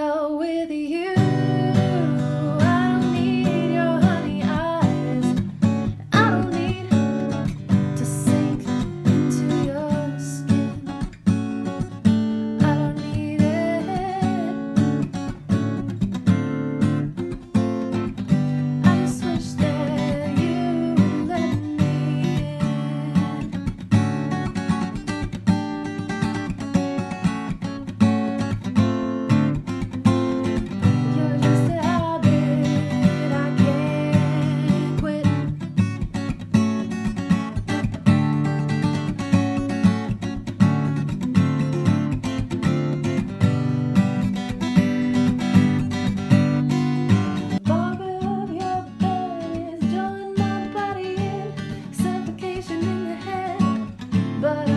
well with you. but